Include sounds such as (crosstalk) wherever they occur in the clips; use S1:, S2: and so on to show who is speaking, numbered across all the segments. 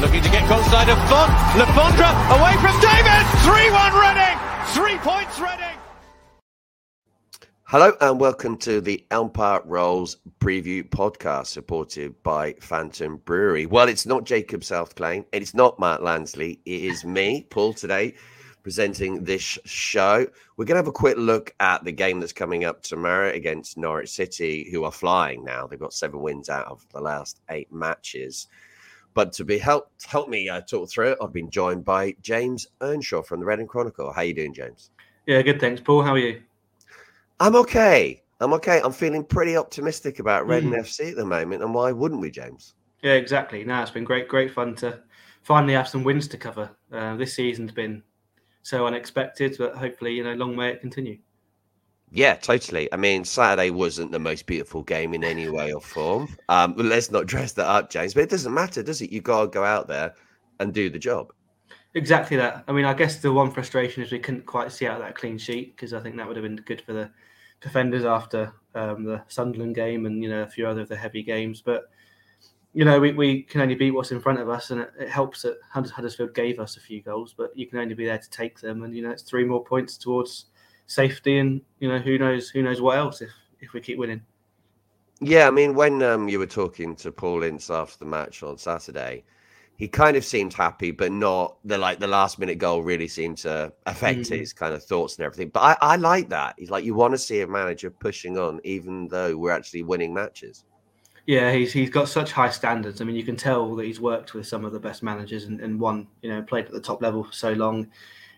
S1: Looking to get goal side of Font. Lefondra away from David. 3-1 Reading. Three points Reading.
S2: Hello and welcome to the Empire Rolls preview podcast supported by Phantom Brewery. Well, it's not Jacob Southclaim, it's not Matt Lansley, it is me, Paul, today presenting this show. We're going to have a quick look at the game that's coming up tomorrow against Norwich City, who are flying now. They've got seven wins out of the last eight matches. But to be helped help me uh, talk through it, I've been joined by James Earnshaw from the Reading Chronicle. How you doing, James?
S3: Yeah, good. Thanks, Paul. How are you?
S2: I'm okay. I'm okay. I'm feeling pretty optimistic about Reading mm. FC at the moment, and why wouldn't we, James?
S3: Yeah, exactly. Now it's been great, great fun to finally have some wins to cover. Uh, this season's been so unexpected, but hopefully, you know, long may it continue.
S2: Yeah, totally. I mean, Saturday wasn't the most beautiful game in any way or form. Um, let's not dress that up, James. But it doesn't matter, does it? You got to go out there and do the job.
S3: Exactly that. I mean, I guess the one frustration is we couldn't quite see out that clean sheet because I think that would have been good for the defenders after um, the Sunderland game and you know a few other of the heavy games. But you know, we, we can only beat what's in front of us, and it, it helps that Huddersfield gave us a few goals, but you can only be there to take them. And you know, it's three more points towards safety, and you know, who knows, who knows what else if if we keep winning.
S2: Yeah, I mean, when um, you were talking to Paul Ince after the match on Saturday, he kind of seemed happy, but not the like the last minute goal really seemed to affect mm. his kind of thoughts and everything. But I, I like that. He's like, you want to see a manager pushing on, even though we're actually winning matches.
S3: Yeah, he's he's got such high standards. I mean, you can tell that he's worked with some of the best managers and, and won, you know, played at the top level for so long.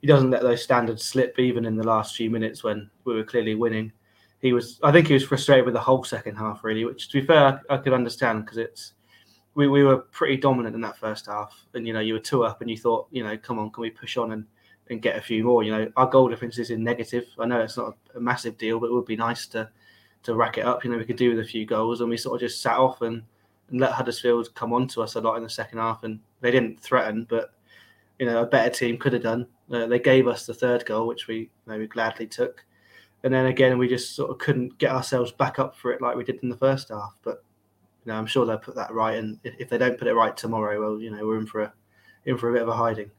S3: He doesn't let those standards slip, even in the last few minutes when we were clearly winning. He was, I think, he was frustrated with the whole second half, really. Which, to be fair, I, I could understand because it's we, we were pretty dominant in that first half, and you know, you were two up, and you thought, you know, come on, can we push on and and get a few more? You know, our goal difference is in negative. I know it's not a, a massive deal, but it would be nice to to rack it up. You know, we could do with a few goals, and we sort of just sat off and, and let Huddersfield come on to us a lot in the second half, and they didn't threaten, but you know, a better team could have done. Uh, they gave us the third goal, which we you know, we gladly took, and then again we just sort of couldn't get ourselves back up for it like we did in the first half. But you know, I'm sure they'll put that right, and if they don't put it right tomorrow, well, you know, we're in for a in for a bit of a hiding.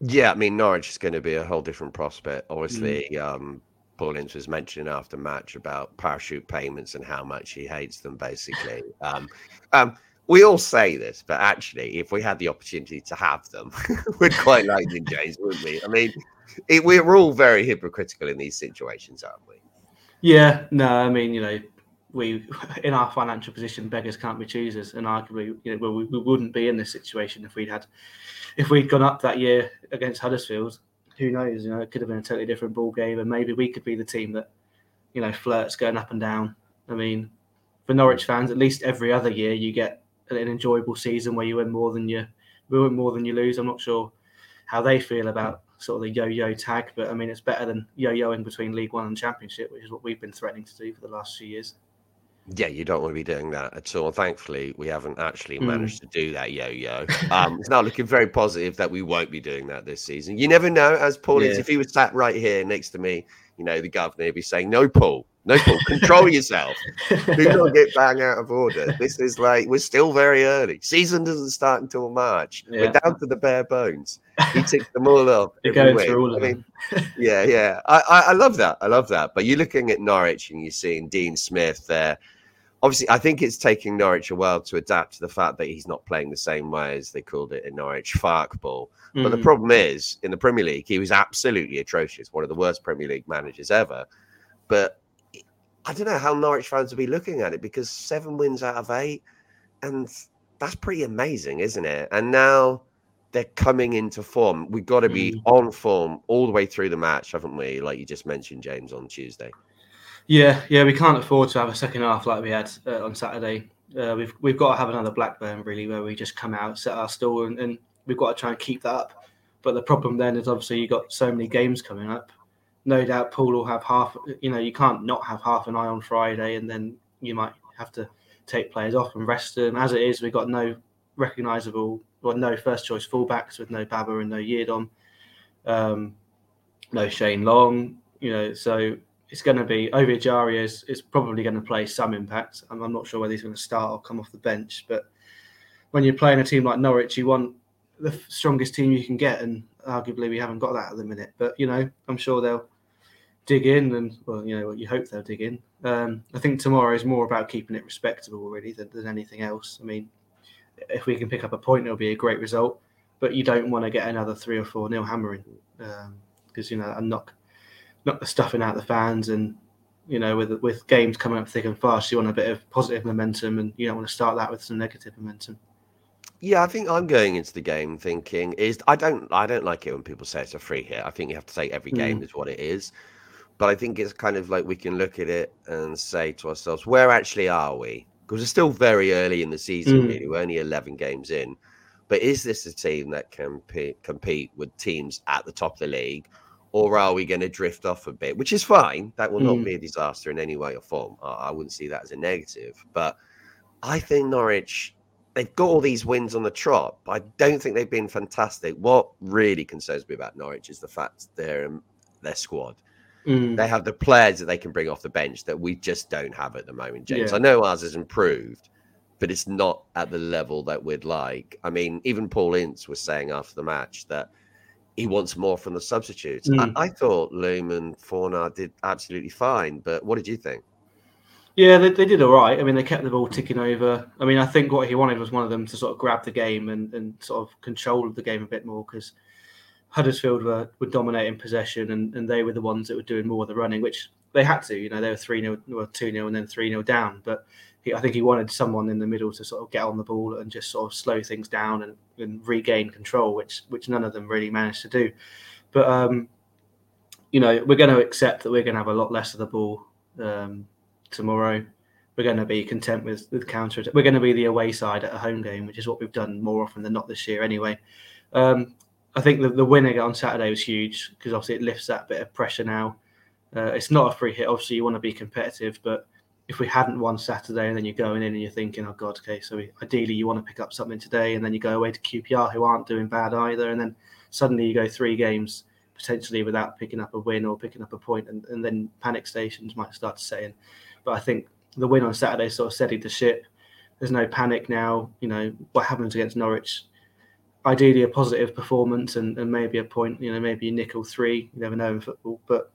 S2: Yeah, I mean Norwich is going to be a whole different prospect. Obviously, mm. um, Paul Ince was mentioning after match about parachute payments and how much he hates them. Basically, (laughs) um, um, we all say this, but actually, if we had the opportunity to have them, (laughs) we'd quite like them, James, wouldn't we? I mean, it, we're all very hypocritical in these situations, aren't we?
S3: Yeah, no, I mean, you know, we (laughs) in our financial position, beggars can't be choosers, and arguably, you know, we, we wouldn't be in this situation if we'd had if we'd gone up that year against Huddersfield who knows? You know, it could have been a totally different ball game, and maybe we could be the team that, you know, flirts going up and down. I mean, for Norwich fans, at least every other year you get an enjoyable season where you win more than you win more than you lose. I'm not sure how they feel about sort of the yo-yo tag, but I mean, it's better than yo-yoing between League One and Championship, which is what we've been threatening to do for the last few years.
S2: Yeah, you don't want to be doing that at all. Thankfully, we haven't actually mm. managed to do that, yo yo. Um, it's not looking very positive that we won't be doing that this season. You never know, as Paul yeah. is. If he was sat right here next to me, you know, the governor would be saying, No, Paul, no, Paul, control yourself. (laughs) Do not get bang out of order. This is like, we're still very early. Season doesn't start until March. Yeah. We're down to the bare bones. He ticks them all off.
S3: You're (laughs) going through all of I mean,
S2: them. (laughs) yeah, yeah. I, I, I love that. I love that. But you're looking at Norwich and you're seeing Dean Smith there obviously, I think it's taking Norwich a while to adapt to the fact that he's not playing the same way as they called it in Norwich, Farke ball. Mm. But the mm. problem is, in the Premier League, he was absolutely atrocious, one of the worst Premier League managers ever. But I don't know how Norwich fans will be looking at it because seven wins out of eight, and that's pretty amazing, isn't it? And now they're coming into form. We've got to be mm. on form all the way through the match, haven't we? Like you just mentioned, James, on Tuesday.
S3: Yeah, yeah, we can't afford to have a second half like we had uh, on Saturday. Uh, we've we've got to have another Blackburn really, where we just come out, set our stall, and, and we've got to try and keep that up. But the problem then is obviously you've got so many games coming up. No doubt Paul will have half. You know, you can't not have half an eye on Friday, and then you might have to take players off and rest them. As it is, we've got no recognisable or no first choice fullbacks with no Baba and no Yiadom, um, no Shane Long. You know, so it's going to be Ovie Ejaria is, is probably going to play some impact. I'm, I'm, not sure whether he's going to start or come off the bench, but when you're playing a team like Norwich, you want the strongest team you can get, and arguably we haven't got that at the minute. But you know, I'm sure they'll dig in, and well, you know, you hope they'll dig in. Um, I think tomorrow is more about keeping it respectable, really, than, than anything else. I mean, if we can pick up a point, it'll be a great result. But you don't want to get another three or four nil hammering because um, you know I'm not not the stuffing out the fans and you know with with games coming up thick and fast you want a bit of positive momentum and you don't want to start that with some negative momentum
S2: yeah i think i'm going into the game thinking is i don't i don't like it when people say it's a free hit i think you have to take every hmm. game mm. is what it is but i think it's kind of like we can look at it and say to ourselves where actually are we because it's still very early in the season mm. really we're only 11 games in but is this a team that can p- compete with teams at the top of the league or are we going to drift off a bit? Which is fine. That will not mm. be a disaster in any way or form. I, I wouldn't see that as a negative. But I think Norwich, they've got all these wins on the trot, but I don't think they've been fantastic. What really concerns me about Norwich is the fact their um, their squad. Mm. They have the players that they can bring off the bench that we just don't have at the moment, James. Yeah. I know ours has improved, but it's not at the level that we'd like. I mean, even Paul Ince was saying after the match that he wants more from the substitutes. Mm. I, I, thought Loum and did absolutely fine, but what did you think?
S3: Yeah, they, they did all right. I mean, they kept the ball ticking over. I mean, I think what he wanted was one of them to sort of grab the game and, and sort of control the game a bit more because Huddersfield were, were dominating possession and, and they were the ones that were doing more of the running, which they had to. You know, they were 3 0, well, 2 0 and then 3 0 down. But he, I think he wanted someone in the middle to sort of get on the ball and just sort of slow things down and, and regain control, which which none of them really managed to do. But um, you know, we're going to accept that we're going to have a lot less of the ball um, tomorrow. We're going to be content with with counter. We're going to be the away side at a home game, which is what we've done more often than not this year, anyway. Um, I think the, the winner on Saturday was huge because obviously it lifts that bit of pressure now. Uh, it's not a free hit. Obviously, you want to be competitive, but if we hadn't won Saturday and then you're going in and you're thinking, oh God, okay, so we, ideally you want to pick up something today, and then you go away to QPR who aren't doing bad either, and then suddenly you go three games potentially without picking up a win or picking up a point, and, and then panic stations might start to set in. But I think the win on Saturday sort of steadied the ship. There's no panic now. You know what happens against Norwich. Ideally, a positive performance and, and maybe a point. You know, maybe a nickel three. You never know in football, but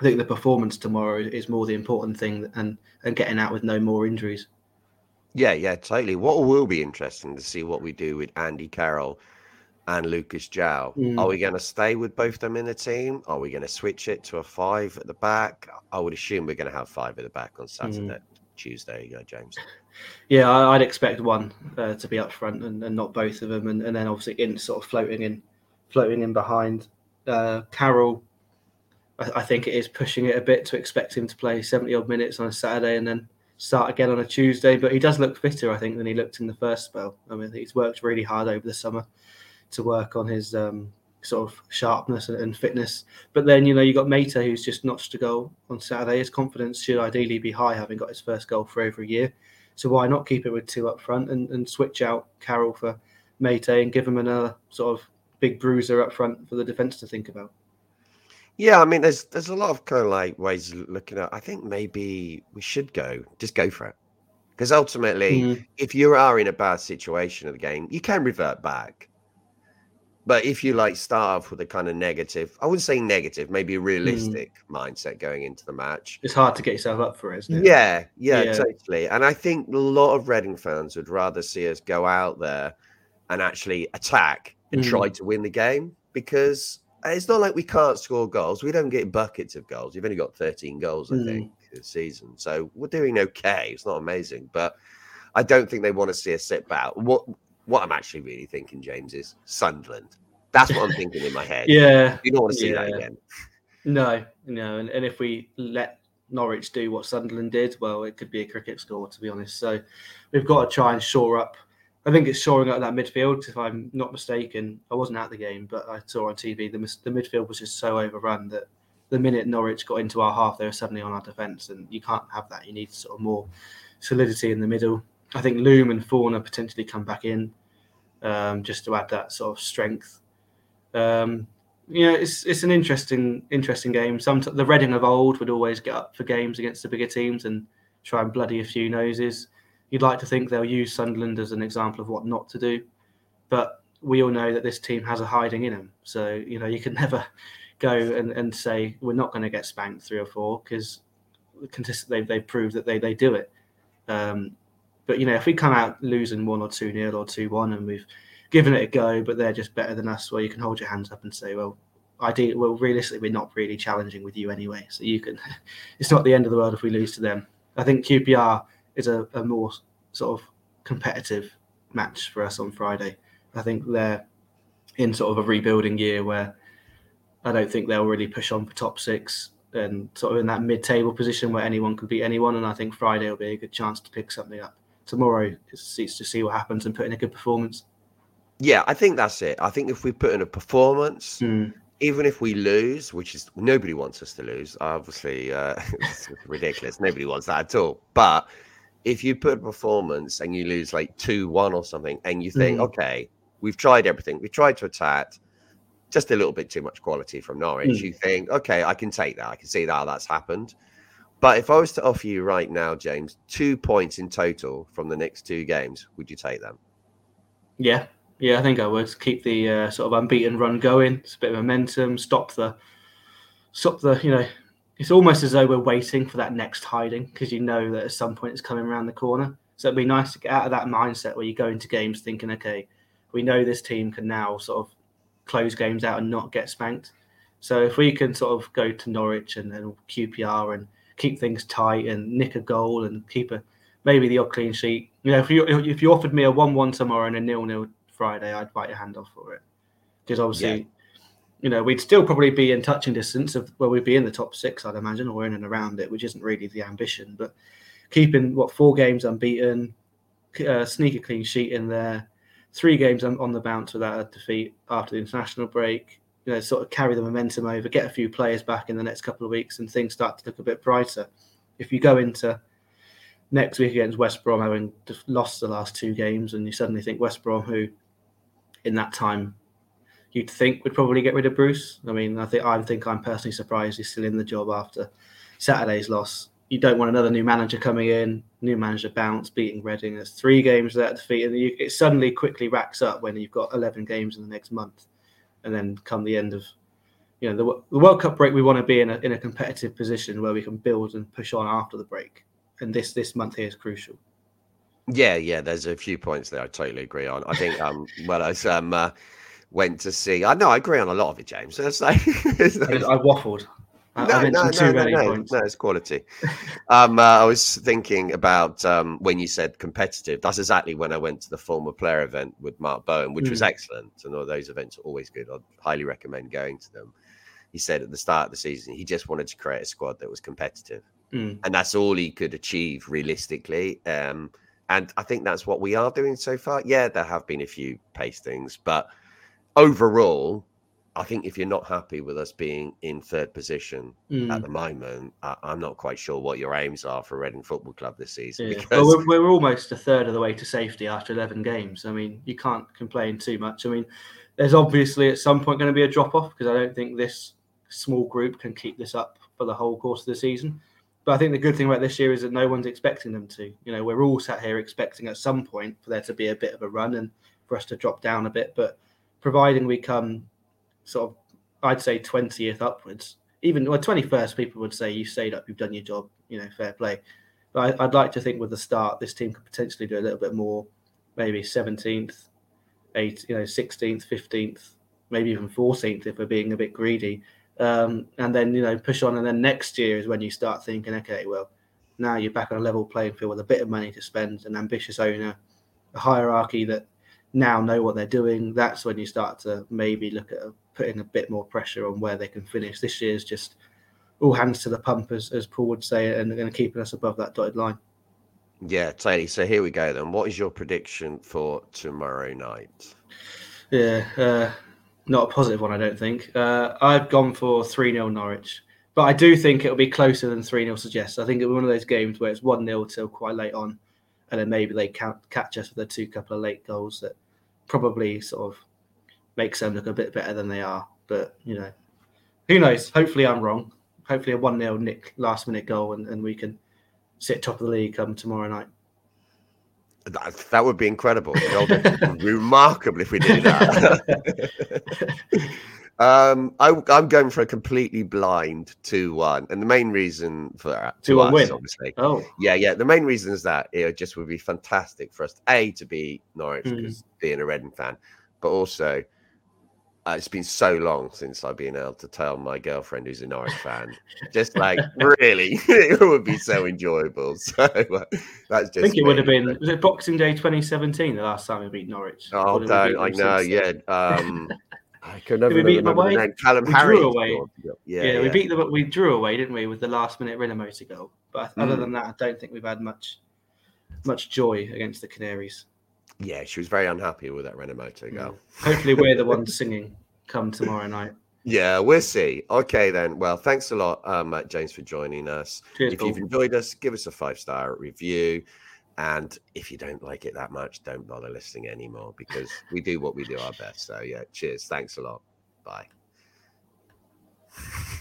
S3: I think the performance tomorrow is more the important thing, and and getting out with no more injuries.
S2: Yeah, yeah, totally. What will be interesting to see what we do with Andy Carroll and Lucas João. Mm. Are we going to stay with both them in the team? Are we going to switch it to a five at the back? I would assume we're going to have five at the back on Saturday, mm. Tuesday, uh, James.
S3: Yeah, I'd expect one uh, to be up front and, and, not both of them, and, and, then obviously in sort of floating in, floating in behind. Uh, Carroll I, I think it is pushing it a bit to expect him to play 70 odd minutes on a Saturday and then start again on a Tuesday. But he does look fitter, I think, than he looked in the first spell. I mean, he's worked really hard over the summer to work on his um, sort of sharpness and, and fitness. But then you know you got Meite who's just notched a goal on Saturday. His confidence should ideally be high, having got his first goal for over a year. So why not keep it with two up front and, and switch out Carroll for Meite and give him another sort of big bruiser up front for the defence to think about?
S2: Yeah, I mean, there's there's a lot of kind of like ways of looking at. I think maybe we should go, just go for it, because ultimately, mm. if you are in a bad situation of the game, you can revert back. But if you like start off with a kind of negative, I wouldn't say negative, maybe a mm. realistic mm. mindset going into the match.
S3: It's hard to get yourself up for it, isn't it?
S2: Yeah, yeah, yeah, totally. And I think a lot of Reading fans would rather see us go out there and actually attack and mm. try to win the game because it's not like we can't score goals. We don't get buckets of goals. You've only got 13 goals, I mm. think, this season. So we're doing okay. It's not amazing, but I don't think they want to see us sit back. What what I'm actually really thinking, James, is Sunderland. That's what I'm thinking in my (laughs) head.
S3: Yeah.
S2: You don't want to see yeah. that again.
S3: No, no. And, and if we let Norwich do what Sunderland did, well, it could be a cricket score, to be honest. So we've got to try and shore up. I think it's shoring up that midfield. If I'm not mistaken, I wasn't at the game, but I saw on TV the, the midfield was just so overrun that the minute Norwich got into our half, they were suddenly on our defence, and you can't have that. You need sort of more solidity in the middle. I think Loum and Fornah potentially come back in um, just to add that sort of strength. Um, you know, it's it's an interesting interesting game. Some the Reading of old would always get up for games against the bigger teams and try and bloody a few noses. You'd like to think they'll use Sunderland as an example of what not to do, but we all know that this team has a hiding in them. So you know you can (laughs) never go and, and say we're not going to get spanked three or four because they they proved that they they do it. Um, but you know, if we come out losing one or two nil or two one, and we've given it a go, but they're just better than us, well, you can hold your hands up and say, well, I do. Well, realistically, we're not really challenging with you anyway, so you can. (laughs) It's not the end of the world if we lose to them. I think QPR is a, a more sort of competitive match for us on Friday. I think they're in sort of a rebuilding year where I don't think they'll really push on for top six and sort of in that mid-table position where anyone can beat anyone. And I think Friday will be a good chance to pick something up tomorrow is, to see what happens and put in a good performance.
S2: Yeah, I think that's it. I think if we put in a performance,
S3: mm.
S2: even if we lose, which is nobody wants us to lose, obviously, uh, (laughs) it's ridiculous. Nobody wants that at all. But if you put a performance and you lose like 2 1 or something, and you think, mm. okay, we've tried everything, we've tried to attack, just a little bit too much quality from Norwich, mm. you think, okay, I can take that. I can see that that's happened. But if I was to offer you right now, James, two points in total from the next two games, would you take them?
S3: Yeah, yeah, I think I would keep the uh, sort of unbeaten run going. It's a bit of momentum. Stop the, stop the. You know, it's almost as though we're waiting for that next hiding because you know that at some point it's coming around the corner. So it'd be nice to get out of that mindset where you go into games thinking, okay, we know this team can now sort of close games out and not get spanked. So if we can sort of go to Norwich and then QPR and keep things tight and nick a goal and keep a maybe the odd clean sheet. You know, if you if you offered me a one-one tomorrow and a nil-nil Friday, I'd bite your hand off for it because obviously, yeah. you know, we'd still probably be in touching distance of where well, we'd be in the top six, I'd imagine, or in and around it, which isn't really the ambition. But keeping what four games unbeaten, uh, sneak a clean sheet in there, three games on the bounce without a defeat after the international break you know, sort of carry the momentum over, get a few players back in the next couple of weeks, and things start to look a bit brighter. If you go into next week against West Brom, having lost the last two games, and you suddenly think West Brom, who in that time you'd think would probably get rid of Bruce. I mean, I think I think I'm personally surprised he's still in the job after Saturday's loss. You don't want another new manager coming in, new manager bounce, beating Reading. There's three games without defeat, and you, it suddenly quickly racks up when you've got 11 games in the next month and then come the end of you know the, the World Cup break, we want to be in a in a competitive position where we can build and push on after the break, and this this month here is crucial.
S2: Yeah, yeah. There's a few points there I totally agree on. I think um (laughs) well as um uh, went to see. I know I agree on a lot of it, James. (laughs) It's like,
S3: it's like I waffled.
S2: No, I no, no, no, no, no, it's quality. um, uh, I was thinking about um, when you said competitive. That's exactly when I went to the former player event with Mark Bowen, which mm. was excellent. And all those events are always good. I'd highly recommend going to them. He said at the start of the season he just wanted to create a squad that was competitive,
S3: mm.
S2: and that's all he could achieve realistically. Um, and I think that's what we are doing so far. Yeah, there have been a few pace things, but overall, I think if you're not happy with us being in third position
S3: Mm.
S2: at the moment, I, I'm not quite sure what your aims are for Reading Football Club this season.
S3: Yeah.
S2: Because
S3: Well, we're, we're almost a third of the way to safety after 11 games. I mean, you can't complain too much. I mean, there's obviously at some point going to be a drop off because I don't think this small group can keep this up for the whole course of the season. But I think the good thing about this year is that no one's expecting them to. You know, we're all sat here expecting at some point for there to be a bit of a run and for us to drop down a bit. But providing we come sort of, I'd say 20th upwards, even well, 21st, people would say you stayed up, you've done your job, you know, fair play. But I, I'd like to think with the start, this team could potentially do a little bit more, maybe 17th, 8th, you know, 16th, 15th, maybe even 14th if we're being a bit greedy. Um, and then, you know, push on. And then next year is when you start thinking, okay, well, now you're back on a level playing field with a bit of money to spend, an ambitious owner, a hierarchy that now know what they're doing. That's when you start to maybe look at putting a bit more pressure on where they can finish. This year's just all hands to the pump, as, as Paul would say, and, and keeping us above that dotted line.
S2: yeah, totally. So here we go then. What is your prediction for tomorrow night?
S3: Yeah, uh, not a positive one, I don't think. Uh, I've gone for 3 0 Norwich, but I do think it'll be closer than 3 0 suggests. I think it'll be one of those games where it's 1 0 till quite late on, and then maybe they ca- catch us with a two couple of late goals that probably sort of makes them look a bit better than they are. But, you know, who knows? Hopefully, I'm wrong. Hopefully, a 1 0 Nick last minute goal, and, and we can sit top of the league come tomorrow night.
S2: That, that would be incredible. (laughs) Remarkable if we did that. (laughs) um, I, I'm going for a completely blind 2 1. And the main reason for that,
S3: 2-1 win?
S2: obviously,
S3: Oh,
S2: Yeah, yeah. The main reason is that it just would be fantastic for us, A, to be Norwich
S3: Mm.
S2: because being a Reading fan, but also it's been so long since I've been able to tell my girlfriend who's a Norwich fan. just like, (laughs) really, (laughs) it would be so enjoyable. (laughs) So uh, that's just.
S3: I think it would have been was it Boxing Day 2017 the last time we beat Norwich.
S2: Oh,
S3: beat
S2: I know, yeah. Um, I can never
S3: we beat them
S2: remember the
S3: away?
S2: name. Callum
S3: We
S2: Harry.
S3: drew away.
S2: Yeah,
S3: Yeah,
S2: yeah,
S3: we beat them. We drew away, didn't we, with the last minute Rinomhota goal? But other
S2: Mm.
S3: than that, I don't think we've had much much joy against the Canaries.
S2: Yeah, she was very unhappy with that Rinomhota girl.
S3: Hopefully, we're the ones (laughs) singing come tomorrow night.
S2: Yeah, we'll see. Okay, then. Well, thanks a lot, um, Matt James, for joining us.
S3: Cheers,
S2: if
S3: Paul.
S2: you've enjoyed us, give us a five star review. And if you don't like it that much, don't bother listening anymore because (laughs) we do what we do our best. So, yeah, cheers. Thanks a lot. Bye.